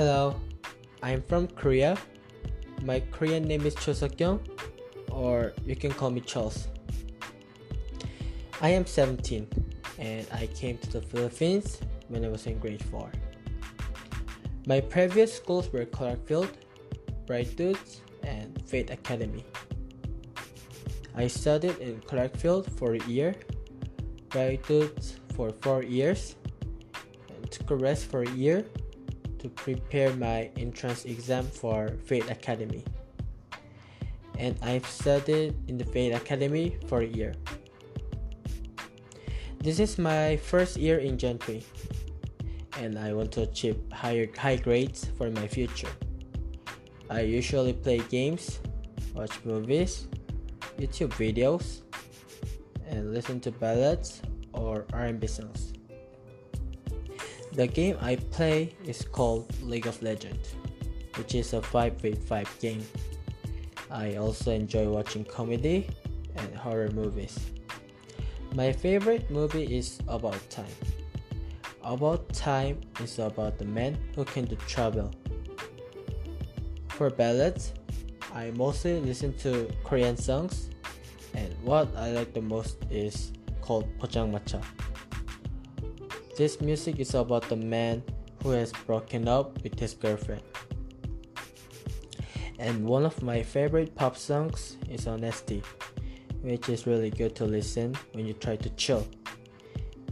Hello, I'm from Korea. My Korean name is Cho Seok-young, or you can call me Charles. I am 17 and I came to the Philippines when I was in grade 4. My previous schools were Clarkfield, Bright Dudes, and Faith Academy. I studied in Clarkfield for a year, Bright Dudes for 4 years, and took a rest for a year to prepare my entrance exam for Faith Academy. And I've studied in the Faith Academy for a year. This is my first year in Gentry, and I want to achieve higher high grades for my future. I usually play games, watch movies, YouTube videos, and listen to ballads or R&B songs. The game I play is called League of Legends, which is a 5v5 game. I also enjoy watching comedy and horror movies. My favorite movie is About Time. About Time is about the man who can do travel. For ballads, I mostly listen to Korean songs, and what I like the most is called Pojangmacha. This music is about the man who has broken up with his girlfriend. And one of my favorite pop songs is Honesty which is really good to listen when you try to chill.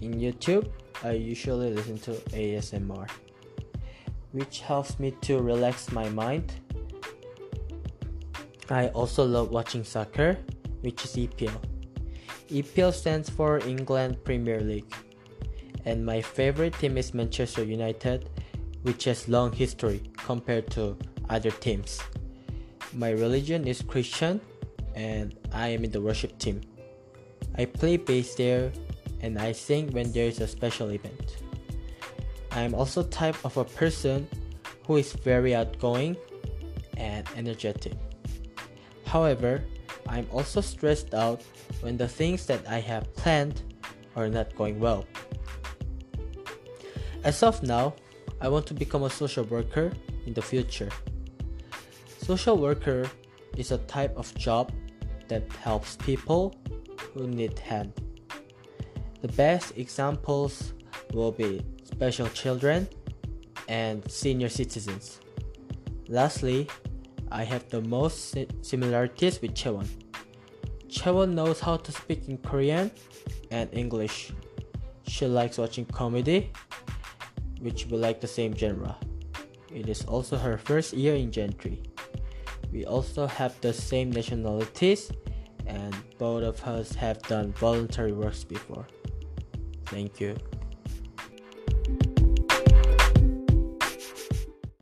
In YouTube, I usually listen to ASMR, which helps me to relax my mind. I also love watching soccer, which is EPL. EPL stands for England Premier League, and my favorite team is Manchester United, which has long history compared to other teams. My religion is Christian, and I am in the worship team. I play bass there and I sing when there is a special event. I am also type of a person who is very outgoing and energetic. However, I'm also stressed out when the things that I have planned are not going well. As of now, I want to become a social worker in the future. Social worker is a type of job that helps people who need help. The best examples will be special children and senior citizens. Lastly, I have the most similarities with Chewon. Chewon knows how to speak in Korean and English. She likes watching comedy, which we like the same genre. It is also her first year in Gentry. We also have the same nationalities and both of us have done voluntary works before. Thank you.